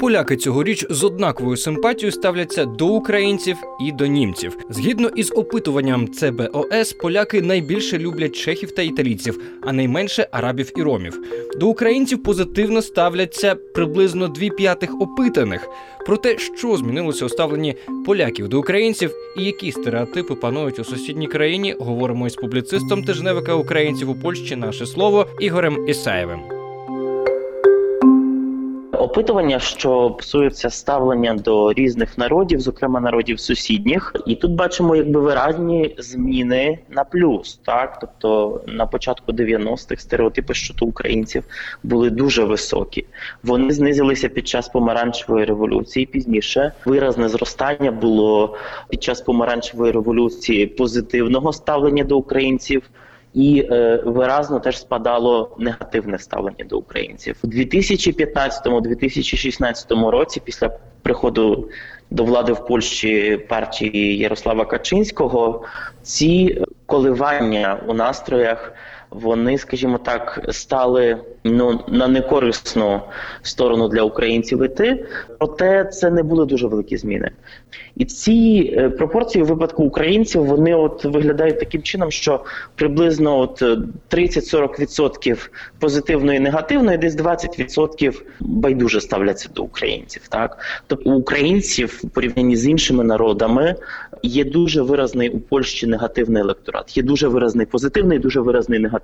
Поляки цьогоріч з однаковою симпатією ставляться до українців і до німців. Згідно із опитуванням ЦБОС, поляки найбільше люблять чехів та італійців, а найменше арабів і ромів. До українців позитивно ставляться приблизно дві п'ятих опитаних. Про те, що змінилося у ставленні поляків до українців і які стереотипи панують у сусідній країні, говоримо із публіцистом тижневика українців у Польщі наше слово Ігорем Ісаєвим. Опитування, що стосується ставлення до різних народів, зокрема народів сусідніх, і тут бачимо якби виразні зміни на плюс. Так, тобто на початку 90-х стереотипи щодо українців були дуже високі. Вони знизилися під час помаранчевої революції. Пізніше виразне зростання було під час помаранчевої революції позитивного ставлення до українців і е, виразно теж спадало негативне ставлення до українців у 2015-2016 році. Після приходу до влади в Польщі партії Ярослава Качинського ці коливання у настроях. Вони, скажімо так, стали ну на некорисну сторону для українців іти, проте це не були дуже великі зміни. І ці е, пропорції у випадку українців вони от виглядають таким чином, що приблизно от 30-40% позитивної і негативної, десь 20% байдуже ставляться до українців. Так, тобто у українців в порівнянні з іншими народами є дуже виразний у Польщі негативний електорат. Є дуже виразний позитивний, дуже виразний негативний.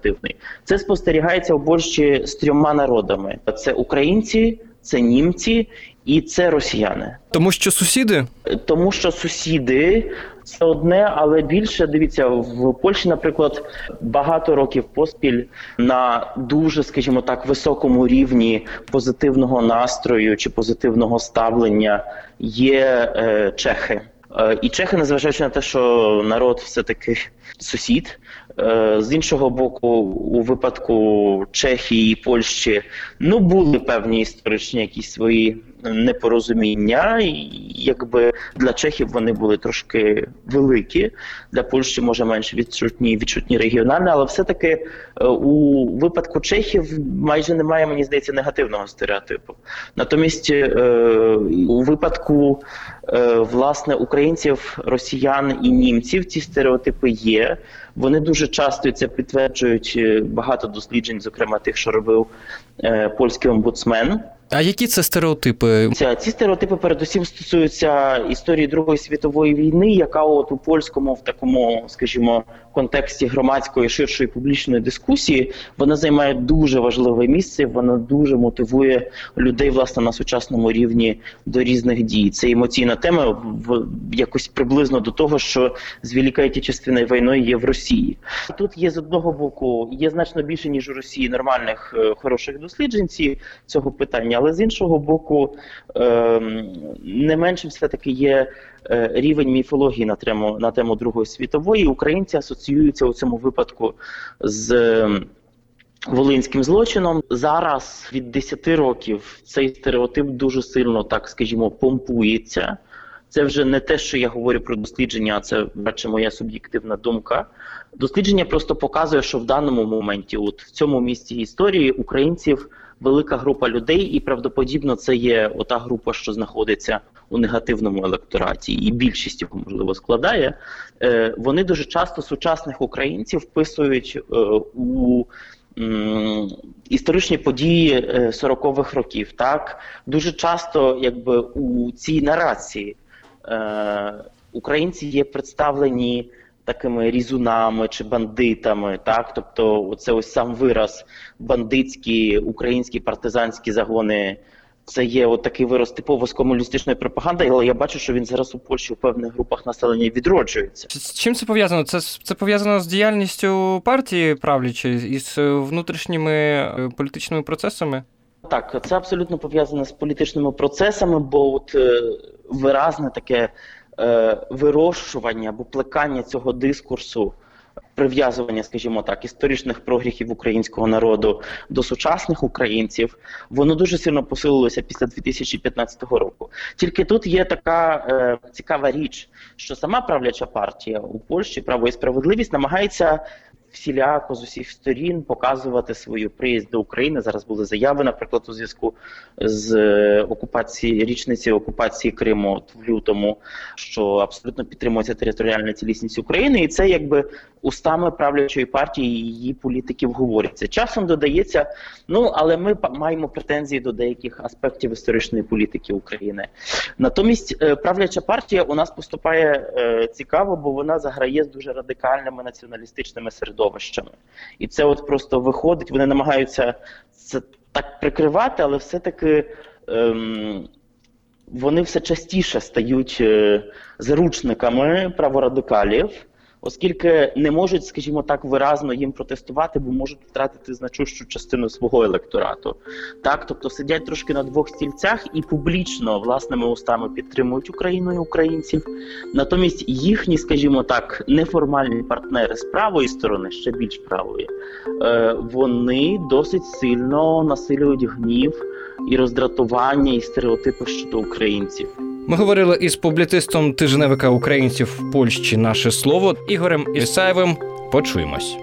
Це спостерігається у Польщі з трьома народами: це українці, це німці і це росіяни. Тому що сусіди Тому що сусіди це одне, але більше дивіться в Польщі, наприклад, багато років поспіль на дуже, скажімо так, високому рівні позитивного настрою чи позитивного ставлення є е, чехи. Е, І чехи, незважаючи на те, що народ все-таки сусід. Е, З іншого боку, у випадку Чехії і Польщі ну були певні історичні якісь свої непорозуміння, і якби для чехів вони були трошки великі, для Польщі може менш відчутні, відчутні регіональні, але все-таки е, у випадку чехів майже немає, мені здається, негативного стереотипу. Натомість е, у випадку е, власне українців, росіян і німців ці стереотипи є. Вони дуже часто це підтверджують багато досліджень, зокрема тих, що робив польський омбудсмен. А які це стереотипи? Ці, стереотипи передусім стосуються історії Другої світової війни, яка от у польському в такому, скажімо, контексті громадської ширшої публічної дискусії вона займає дуже важливе місце. Вона дуже мотивує людей власне на сучасному рівні до різних дій. Це емоційна тема в якось приблизно до того, що з Великою Отечественною війною є в Росії. Тут є з одного боку є значно більше ніж у Росії нормальних е, хороших дослідженців цього питання, але з іншого боку, ем, не менше все таки є е, рівень міфології на тему на тему Другої світової. Українці асоціюються у цьому випадку з. ем, Волинським злочином зараз від 10 років цей стереотип дуже сильно, так скажімо, помпується. Це вже не те, що я говорю про дослідження, а це радше моя суб'єктивна думка. Дослідження просто показує, що в даному моменті, от в цьому місці історії, українців велика група людей, і правдоподібно це є ота група, що знаходиться у негативному електораті, і більшість його можливо складає. Е, вони дуже часто сучасних українців вписують е, у історичні події е, 40-х років. Так дуже часто, якби у цій нарації е, українці є представлені такими різунами чи бандитами, так тобто, це ось сам вираз бандитські українські партизанські загони. Це є от такий вираз типово з комуністичної пропаганди, але я бачу, що він зараз у Польщі у певних групах населення відроджується. З чим це пов'язано? Це, це пов'язано з діяльністю партії правлячої і з внутрішніми е, політичними процесами? Так, це абсолютно пов'язане з політичними процесами, бо от е, виразне таке е, вирощування або плекання цього дискурсу, прив'язування, скажімо так, історичних прогріхів українського народу до сучасних українців, воно дуже сильно посилилося після 2015 року. Тільки тут є така е, цікава річ, що сама правляча партія у Польщі право і справедливість намагається всіляко з усіх сторін показувати свою приїзд до України. Зараз були заяви, наприклад, у зв'язку з е, окупації річниці окупації Криму в лютому, що абсолютно підтримується територіальна цілісність України, і це якби устами правлячої партії і її політиків говориться. Часом додається, ну але ми маємо претензії до деяких аспектів історичної політики України. Натомість е, правляча партія у нас поступає е, цікаво, бо вона заграє з дуже радикальними націоналістичними середовищами. І це от просто виходить, вони намагаються це так прикривати, але все-таки ем, вони все частіше стають е, заручниками праворадикалів. Оскільки не можуть, скажімо так, виразно їм протестувати, бо можуть втратити значущу частину свого електорату. Так, тобто сидять трошки на двох стільцях і публічно власними устами підтримують Україну і українців. Натомість їхні, скажімо так, неформальні партнери з правої сторони, ще більш правої, е, вони досить сильно насилюють гнів і роздратування, і стереотипи щодо українців. Ми говорили із публіцистом тижневика українців в Польщі наше слово Ігорем Ісаєвим. Почуємось.